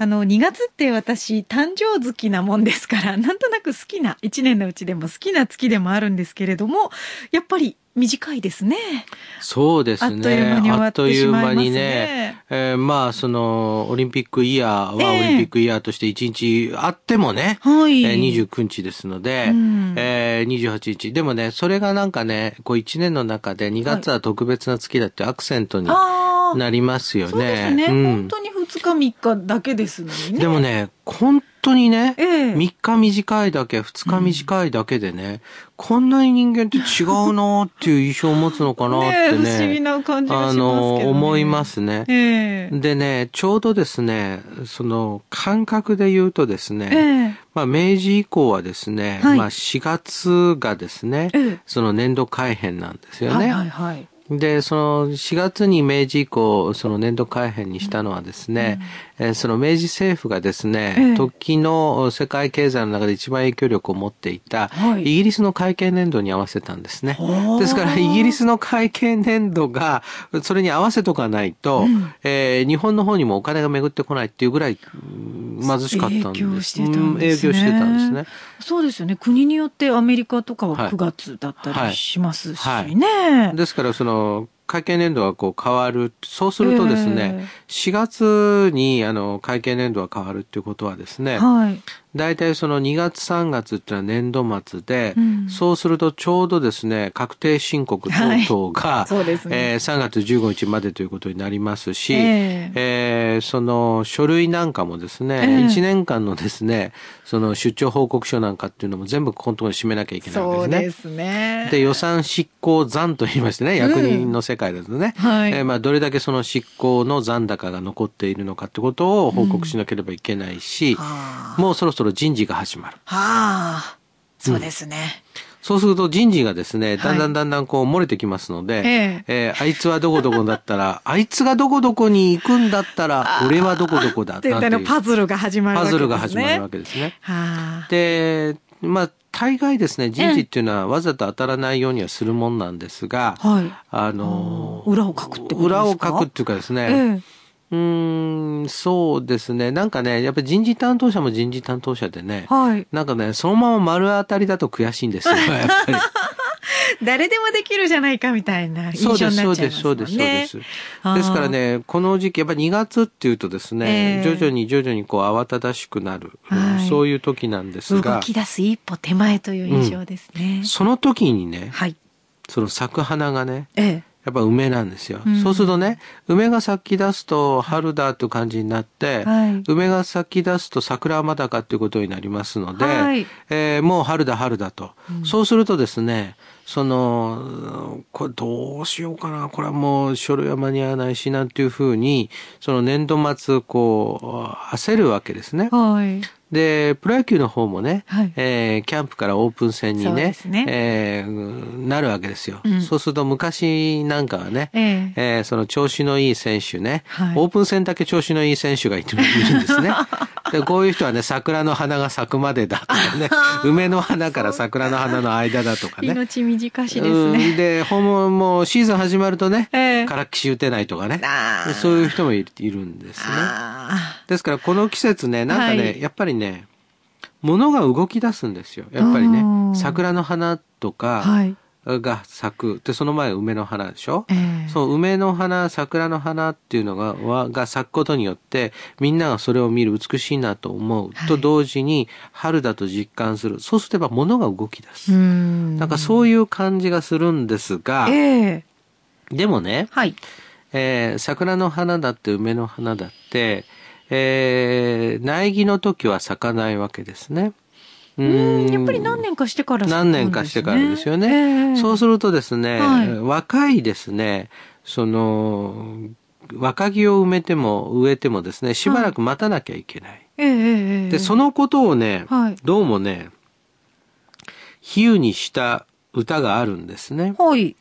あの、2月って私、誕生月なもんですから、なんとなく好きな、1年のうちでも好きな月でもあるんですけれども、やっぱり短いですね。そうですあっというね。間に終わっあっとてしいう間まいますねにね。えーまあ、その、オリンピックイヤーはオええリンピックイヤーとして1日あってもね、はいえー29日ですので、うんえー28日。でもね、それがなんかね、こう1年の中で2月は特別な月だってアクセントになりますよね。そうですね、うん本当に2日3日だけですのにね。でもね、本当にね、ええ3日短いだけ、2日短いだけでね、こんなに人間って違うなっていう印象を持つのかなってね。ねえ不思議な感じがしますけどねあの、思いますね。ええでね、ちょうどですね、その感覚で言うとですね、ええまあ明治以降はですね、はいまあ4月がですね、ええその年度改編なんですよね。はいはいはい。で、その4月に明治以降、その年度改編にしたのはですね、えーその明治政府がですね、ええ時の世界経済の中で一番影響力を持っていた、はいイギリスの会計年度に合わせたんですね。ですから、イギリスの会計年度が、それに合わせとかないと、うんえー日本の方にもお金が巡ってこないっていうぐらいうん貧しかったんです。影響してたんですね。うん影響してたんですね。そうですよね。国によってアメリカとかははい9月だったりしますしはいね。ですから、その、会計年度がこう変わる。そうするとですね、え4月にあの会計年度が変わるっていうことはですね、はい。大体その2月3月っていうのは年度末で、うんそうするとちょうどですね、確定申告等々が、そうですねえー3月15日までということになりますし、ええーその書類なんかもですね、ええ1年間のですね、その出張報告書なんかっていうのも全部ここのところに締めなきゃいけないわけですね。そうですね。で、予算執行残と言いましてね、役人の世界だとね、はいえーまあ、どれだけその執行の残高が残っているのかってことを報告しなければいけないし、はあもうそろそろ人事が始まる。はあ、そうですね。そうすると人事がですね、はいだんだんだんだんこう漏れてきますので、ええーあいつはどこどこだったら、あいつがどこどこに行くんだったら、俺はどこどこだ、なんていうパズルが始まるわけですね。パズルが始まるわけですね。はあ。で、まあ、大概ですね、人事っていうのはわざと当たらないようにはするもんなんですが、はい。あの裏を書くって裏を書くっていうかですね、ええうーん、そうですね。なんかね、やっぱり人事担当者も人事担当者でね、はい。なんかね、そのまま丸当たりだと悔しいんですよ、やっぱり。誰でもできるじゃないかみたいな印象になっちゃいますそうです、そもうんです、そうね。です。ですからね、この時期、やっぱり2月っていうとですね、ええ徐々に徐々にこう慌ただしくなる、はいそういう時なんです動が、き出す一歩手前という印象ですね。その時にね、はい。その咲く花がね、ええ。やっぱ梅なんですよ。うんそうするとね、梅が咲き出すと春だという感じになって、はい梅が咲き出すと桜はまだかということになりますので、はいえーもう春だ春だと、そうするとですね、その、これどうしようかな、これはもう書類は間に合わないし、なんていうふうに、その年度末、こう、焦るわけですね。はい。で、プロ野球の方もね、はい。えーキャンプからオープン戦にね、すね。えーなるわけですよ、うん。そうすると昔なんかはね、ええ。えーその調子のいい選手ね、はい。オープン戦だけ調子のいい選手がいるいるんですね。でこういう人はね、桜の花が咲くまでだとかね、梅の花から桜の花の間だとかね。命短しですうんね。で、ほんももうシーズン始まるとね、ええからっきし打てないとかねそういう人もいるいるんですね。あですからこの季節ね、なんかね、はいやっぱりね、物が動き出すんですよ。やっぱりねう、ん桜の花とあ。かはい。が咲く。で、その前梅の花でしょ、ええそう、梅の花、桜の花っていうのが、はが咲くことによって、みんながそれを見る美しいなと思うと同時に、春だと実感する。そうすれば物が動き出す。んなんかそういう感じがするんですが、ええでもね、はい。えー桜の花だって梅の花だって、えー苗木の時は咲かないわけですね。ううん、やっぱり何年かしてから何年かしてからですよね。ええそうするとですね、はい若いですね、その、若木を埋めても植えてもですね、しばらく待たなきゃいけない。ええええええで、そのことをね、はいどうもね、比喩にした歌があるんですね。はい。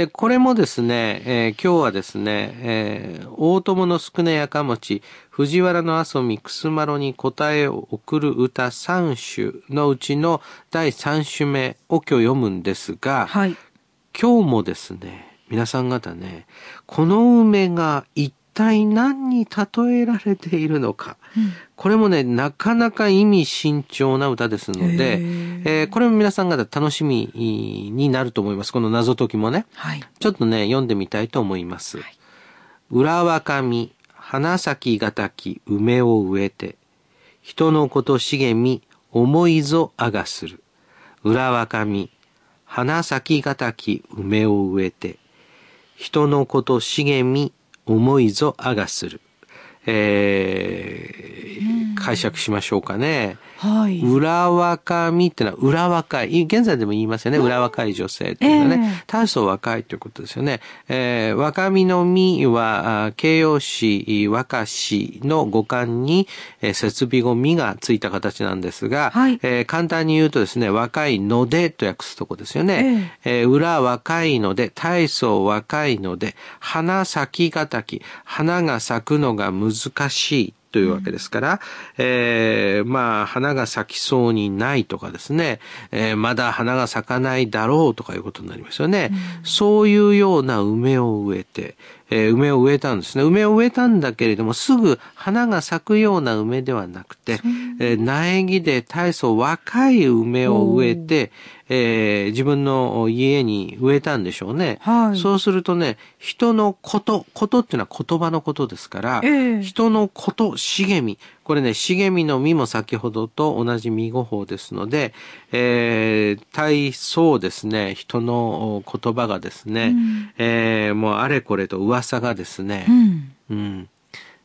で、これもですね、えー今日はですね、えー大友の少ねやかもち、藤原の遊びくすまろに答えを送る歌3首のうちの第3首目を今日読むんですが、はい。今日もですね、皆さん方ね、この梅が一体何に例えられているのか、これもね、なかなか意味慎重な歌ですので、えーこれも皆さん方楽しみになると思います。この謎解きもね。はい。ちょっとね、読んでみたいと思います。裏若み、花咲がたき梅を植えて、人のこと茂み、思いぞあがする。裏若み、花咲がたき梅を植えて、人のこと茂み、思いぞあがする。えー解釈しましょうかね。はい。裏若みってのは裏若い。現在でも言いますよね。裏若い女性っていうのはね。ええ大層若いということですよね。えー若みのみは、あ形容詞、若しの語感に、えー設備語みがついた形なんですが、はいえー簡単に言うとですね、若いのでと訳すとこですよね。えー裏若いので、大層若いので、花咲きがたき、花が咲くのが難しい。というわけですから、えーまあ、花が咲きそうにないとかですね、えーまだ花が咲かないだろうとかいうことになりますよね。そういうような梅を植えて、えー梅を植えたんですね。梅を植えたんだけれども、すぐ花が咲くような梅ではなくて、えー苗木で大層若い梅を植えて、えー自分の家に植えたんでしょうね。はいそうするとね、人のこと、ことっていうのは言葉のことですから、ええ人のこと、茂み。これね、茂みの実も先ほどと同じ実語法ですので、えー、大層ですね、人のお言葉がですね、えーもうあれこれと噂がですね、うん。うん。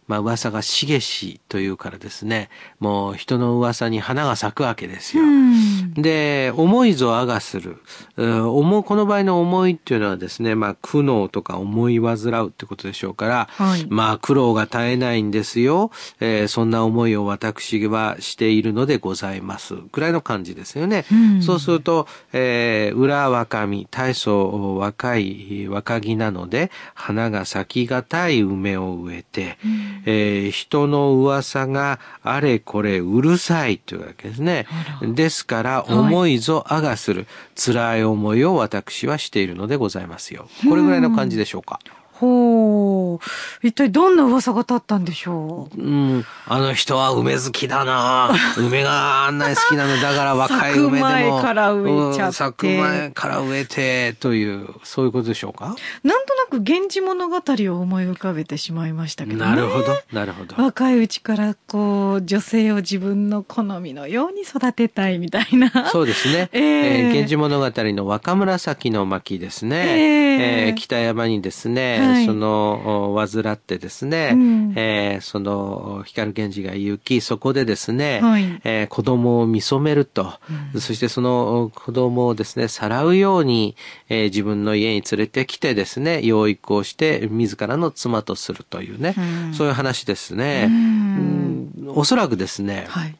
まあ噂がしげしというからですね、もう人の噂に花が咲くわけですよ。うん。で、思いぞあがする。うん思う、この場合の思いっていうのはですね、まあ苦悩とか思い煩うってことでしょうから、はいまあ苦労が絶えないんですよ。えーそんな思いを私はしているのでございます。ぐらいの感じですよね。うんそうすると、えー裏若み、大層若い若木なので、花が咲きがたい梅を植えて、えー人の噂があれこれうるさいというわけですね。ですから、思いぞあがする、辛い思いを私はしているのでございますよ。これぐらいの感じでしょうか。ほう。一体どんな噂が立ったんでしょう？うん、あの人は梅好きだな梅があんなに好きなのだから若い梅でも。咲く前から植えちゃってうん咲く前から植えて、という、そういうことでしょうか？なんとなく源氏物語を思い浮かべてしまいましたけどね。なるほど、なるほど。若いうちからこう女性を自分の好みのように育てたいみたいな。そうですね。えええー源氏物語の若紫の巻ですね。えええー北山にですね、はいその、お患ってですね、うんえーその、光源氏が行き、そこでですね、はいえー子供を見初めると、そしてその子供をですね、さらうように、えー自分の家に連れてきてですね、養育をして、自らの妻とするというね、うんそういう話ですね。うんうんおそらくですね、はい。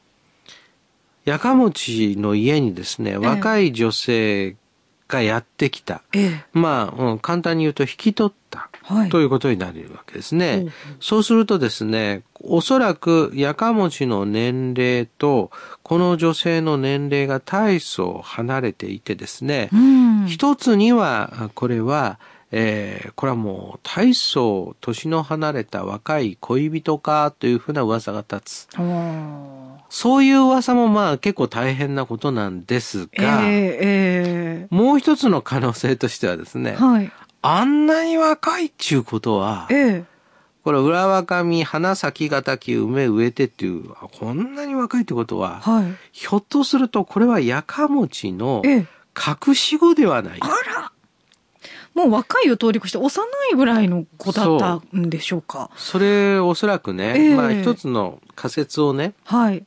やかもちの家にですね、若い女性がやってきた。ええ。まあ、うん簡単に言うと引き取った。はいということになるわけですね。ほうほうそうするとですね、おそらくやかもちの年齢と、この女性の年齢が大層離れていてですね、うん。一つには、これは、えーこれはもう大層年の離れた若い恋人かというふうな噂が立つ。そういう噂もまあ結構大変なことなんですえが、ええもう一つの可能性としてはですねえ、はい。あんなに若いっちゅうことは、ええ。これ裏若み花咲きがたき梅植えてっていう、あこんなに若いってことは、はい。ひょっとするとこれはやかもちのええ。隠し子ではないあ。らもう若いを通り越して幼いぐらいの子だったんでしょうか。それおそらくね、ええまあ一つの仮説をね、はい。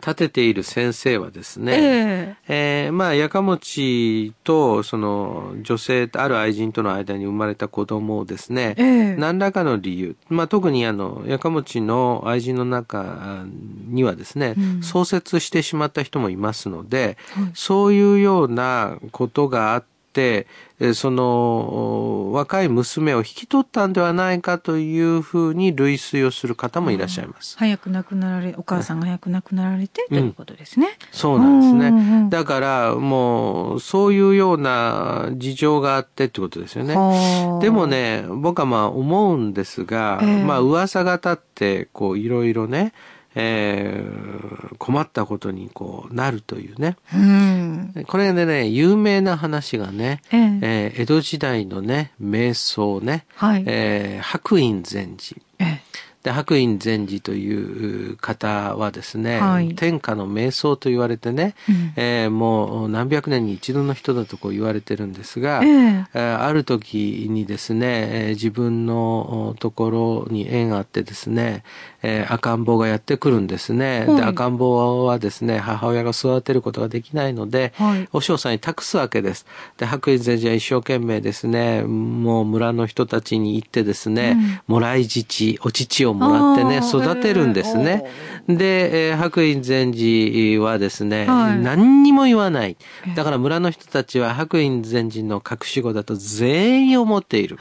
立てている先生はですね、ええ。ーまあ、やかもちと、その、女性、ある愛人との間に生まれた子供をですね、ええ。何らかの理由、まあ、特にあの、やかもちの愛人の中にはですね、うん。創設してしまった人もいますので、はい。そういうようなことがあって、えーその、若い娘を引き取ったんではないかというふうに類推をする方もいらっしゃいます。早く亡くなられ、お母さんが早く亡くなられて、ということですね。そうなんですね。うんうんうんだから、もう、そういうような事情があってってことですよね。はあでも、ね、僕はまあ思うんですが、ええまあ噂が立って、こういろいろね、えー困ったことにこうなるというね。うん。これでね、有名な話がね、えええー江戸時代のね、瞑想ね、はい。えー白隠禅師。ええで白隠禅師という方はですね、はい。天下の瞑想と言われてね、うん。えーもう何百年に一度の人だとこう言われてるんですが、ええ。えーある時にですね、えー自分のおところに縁があってですね、えー赤ん坊がやってくるんですね。はい。で、赤ん坊はですね、母親が育てることができないので、はい。お嬢さんに託すわけです。で、白隠禅師は一生懸命ですね、もう村の人たちに行ってですね、もらい乳、お乳をもらってね、育てるんですね。で、えー白隠禅師はですね、はい何にも言わない。だから村の人たちは白隠禅師の隠し子だと全員思っている。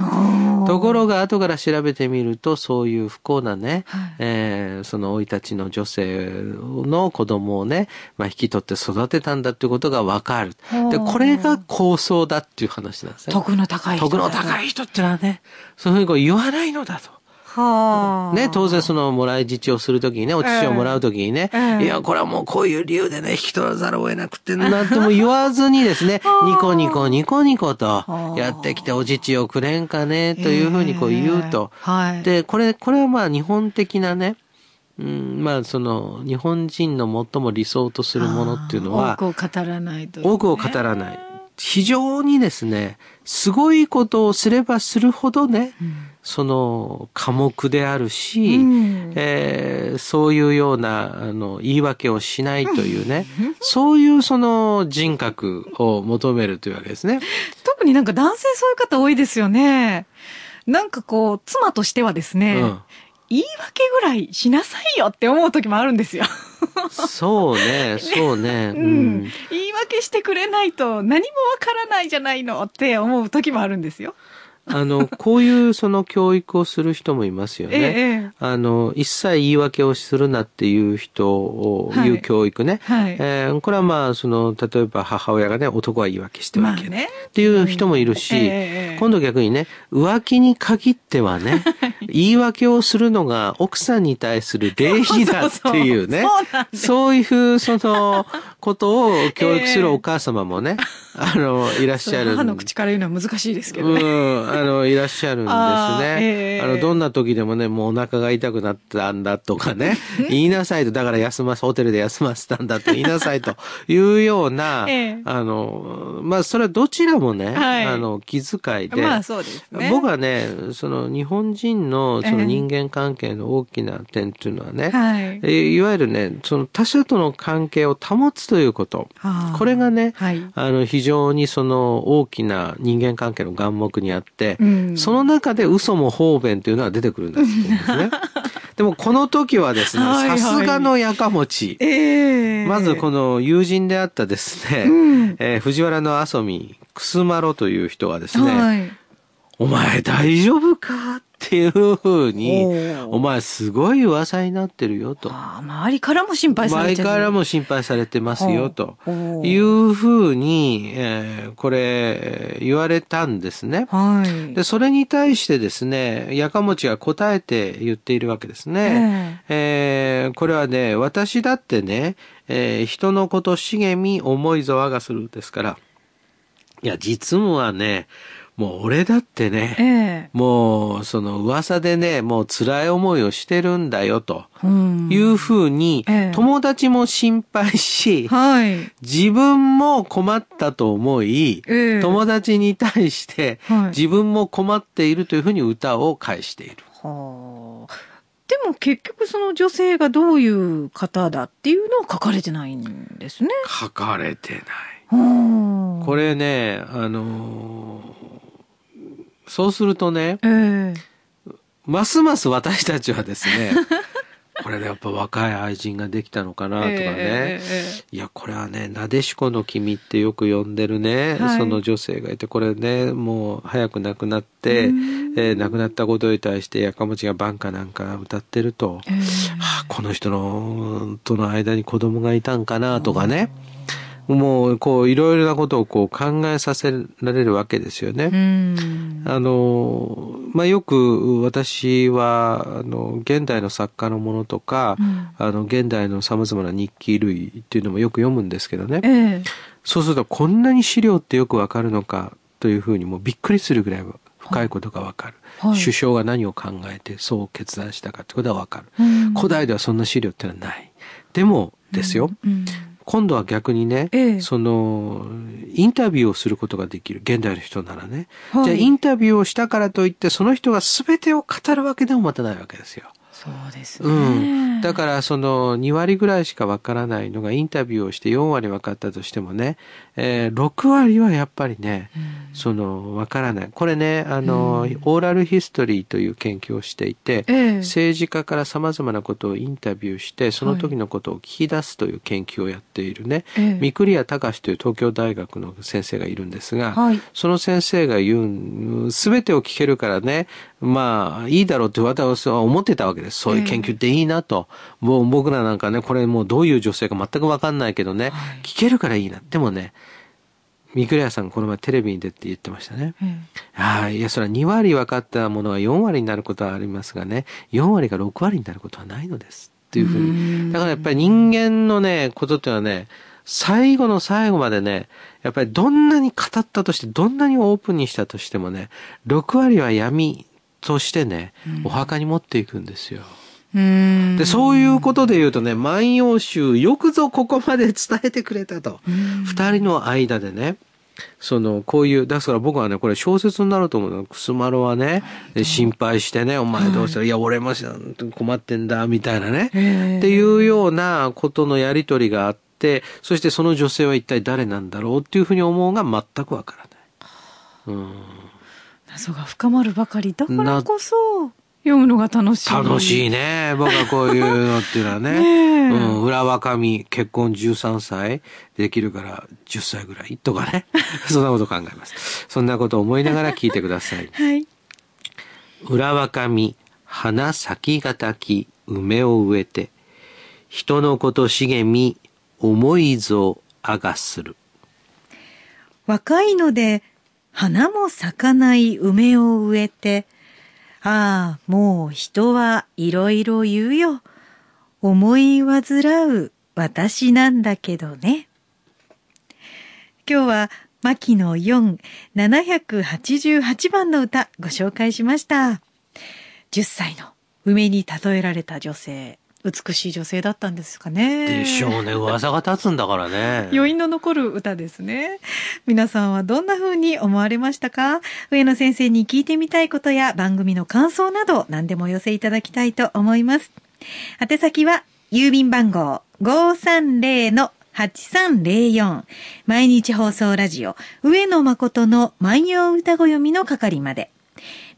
ところが後から調べてみるとそういう不幸なね、はいえーその生い立ちの女性の子供をね、まあ、引き取って育てたんだっていうことがわかる。で、これが構想だっていう話なんですね。徳の高い人。徳の高い。い人ってのはね、そういうふうに言わないのだと。はあ。ね、当然その、もらい乳をするときにね、お乳をもらうときにね、ええいや、これはもうこういう理由でね、引き取らざるを得なくて、なんとも言わずにですね、ニコニコニコニコとあ、やってきてお乳をくれんかね、というふうにこう言うと。ええはい。で、これ、これはまあ日本的なね、うん、まあその、日本人の最も理想とするものっていうのは、多くを語らないと、多くを語らない。非常にですね、すごいことをすればするほどね、その、科目であるし、うんえーそういうような、あの、言い訳をしないというね、そういうその人格を求めるというわけですね。特になんか男性そういう方多いですよね。なんかこう、妻としてはですね、うん言い訳ぐらいしなさいよって思う時もあるんですよ。そうね、そうね。ううんん。言い訳してくれないと何もわからないじゃないのって思う時もあるんですよ。あの、こういうその教育をする人もいますよね。ええええ。あの、一切言い訳をするなっていう人を、はい。いう教育ね。はい。えーこれはまあ、その、例えば母親がね、男は言い訳してはいけね。っていう人もいるし、うんえ今度逆にね、浮気に限ってはね、言い訳をするのが奥さんに対する礼儀だっていうねそういうそのことを教育するお母様もね、あの、いらっしゃるん母の口から言うのは難しいですけどうね。ん、あの、いらっしゃるんですあーね。ええあの、どんな時でもね、もうお腹が痛くなったんだとかね、言いなさいと、だから休ませ、ホテルで休ませたんだと言いなさいというような、ええあの、まあ、それはどちらもね、はいあの、気遣いで、まあそうですね。僕はね、その日本人のそええの人間関係の大きな点っていうのはね、はい。えーいわゆるね、その他者との関係を保つということ。はあこれがね、はい。あの、非常にその大きな人間関係の眼目にあって、うんその中で嘘も方便というのは出てくるんだと思うんですね。でもこの時はですね、さすがのやかもち。ええまずこの友人であったですね、うんえー藤原の遊び、くすまろという人はですね、はい。お前大丈夫かっていうふうにお前すごい噂になってるよと。周りからも心配され前てる。からも心配されてますよというふうに、えーこれえー言われたんですね。はい。で、それに対してですね、やかもちが答えて言っているわけですね。えーこれはね、私だってね、えー人のこと茂み思いぞ我がするですから。いや、実務はね、もう俺だってね、ええもう、その噂でね、もう辛い思いをしてるんだよ、とうんいうふうにええ、友達も心配し、はい。自分も困ったと思い、ええ友達に対してはい自分も困っているというふうに歌を返している。はあ。でも結局その女性がどういう方だっていうのは書かれてないんですね。書かれてない。ここれね、あのーそうするとね、ええ。ますます私たちはですね、これでやっぱ若い愛人ができたのかなとかね、ええいや、これはね、なでしこの君ってよく呼んでるね、はい。その女性がいて、これね、もう早く亡くなって、うん。えー亡くなったことに対してやかもちが晩かなんか歌ってると、ええ。はあこの人の、との間に子供がいたんかなとかね、もう、こう、いろいろなことをこう考えさせられるわけですよね。うんあの、まあ、よく私は、あの、現代の作家のものとか、うんあの、現代の様々な日記類っていうのもよく読むんですけどね。ええそうすると、こんなに資料ってよくわかるのかというふうにもうびっくりするぐらい深いことがわかる。はい首相が何を考えてそう決断したかってことがわかる。うん古代ではそんな資料ってのはない。でもですよ、うん今度は逆にね、ええその、インタビューをすることができる。現代の人ならね。はいじゃあインタビューをしたからといって、その人が全てを語るわけでもまたないわけですよ。そうですね。うん。だから、その、2割ぐらいしかわからないのが、インタビューをして4割分かったとしてもね、えー6割はやっぱりね、うんその、わからない。これね、あの、うんオーラルヒストリーという研究をしていて、ええ政治家から様々なことをインタビューして、その時のことを聞き出すという研究をやっているね、ええ三栗谷隆という東京大学の先生がいるんですが、はいその先生が言う、すべてを聞けるからね、まあ、いいだろうって私は思ってたわけです。そういう研究っていいなと。もう僕らなんかね、これもうどういう女性か全くわかんないけどね、はい聞けるからいいな。でもね、三栗谷さんこの前テレビに出て言ってましたね。えはい。いや、それは2割分かったものが4割になることはありますがね、4割が6割になることはないのです。っていうふううんに。だからやっぱり人間のね、ことっていうのはね、最後の最後までね、やっぱりどんなに語ったとして、どんなにオープンにしたとしてもね、6割は闇としてね、お墓に持っていくんですよ。で、そういうことで言うとね、万葉集、よくぞここまで伝えてくれたと。うん二人の間でね、その、こういう、だから僕はね、これ小説になると思うの。くすまろはね、で心配してね、お前どうしたら、いや、俺もし困ってんだ、みたいなね。ええっていうようなことのやりとりがあって、そしてその女性は一体誰なんだろうっていうふうに思うが全くわからない。うん。謎が深まるばかりだからこそ読むのが楽しい。楽しいね。僕はこういうのっていうのはね。うん。裏若み、結婚13歳できるから10歳ぐらいとかね。そんなこと考えます。そんなことを思いながら聞いてください。はい。裏若み、花咲きがたき、梅を植えて、人のこと茂み、思いぞあがする。若いので花も咲かない梅を植えて、ああ、もう人はいろいろ言うよ。思い煩う私なんだけどね。今日は牧野4、788番の歌ご紹介しました。10歳の梅に例えられた女性、美しい女性だったんですかね。でしょうね。噂が立つんだからね。余韻の残る歌ですね。皆さんはどんな風に思われましたか？上野先生に聞いてみたいことや番組の感想など何でもお寄せいただきたいと思います。宛先は郵便番号530-8304毎日放送ラジオ上野誠の万葉歌子読みの係まで。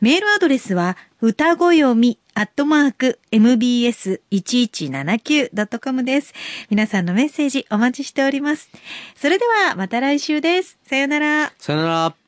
メールアドレスは、歌ご読み、アットマーク、mbs1179.com です。皆さんのメッセージお待ちしております。それでは、また来週です。さよなら。さよなら。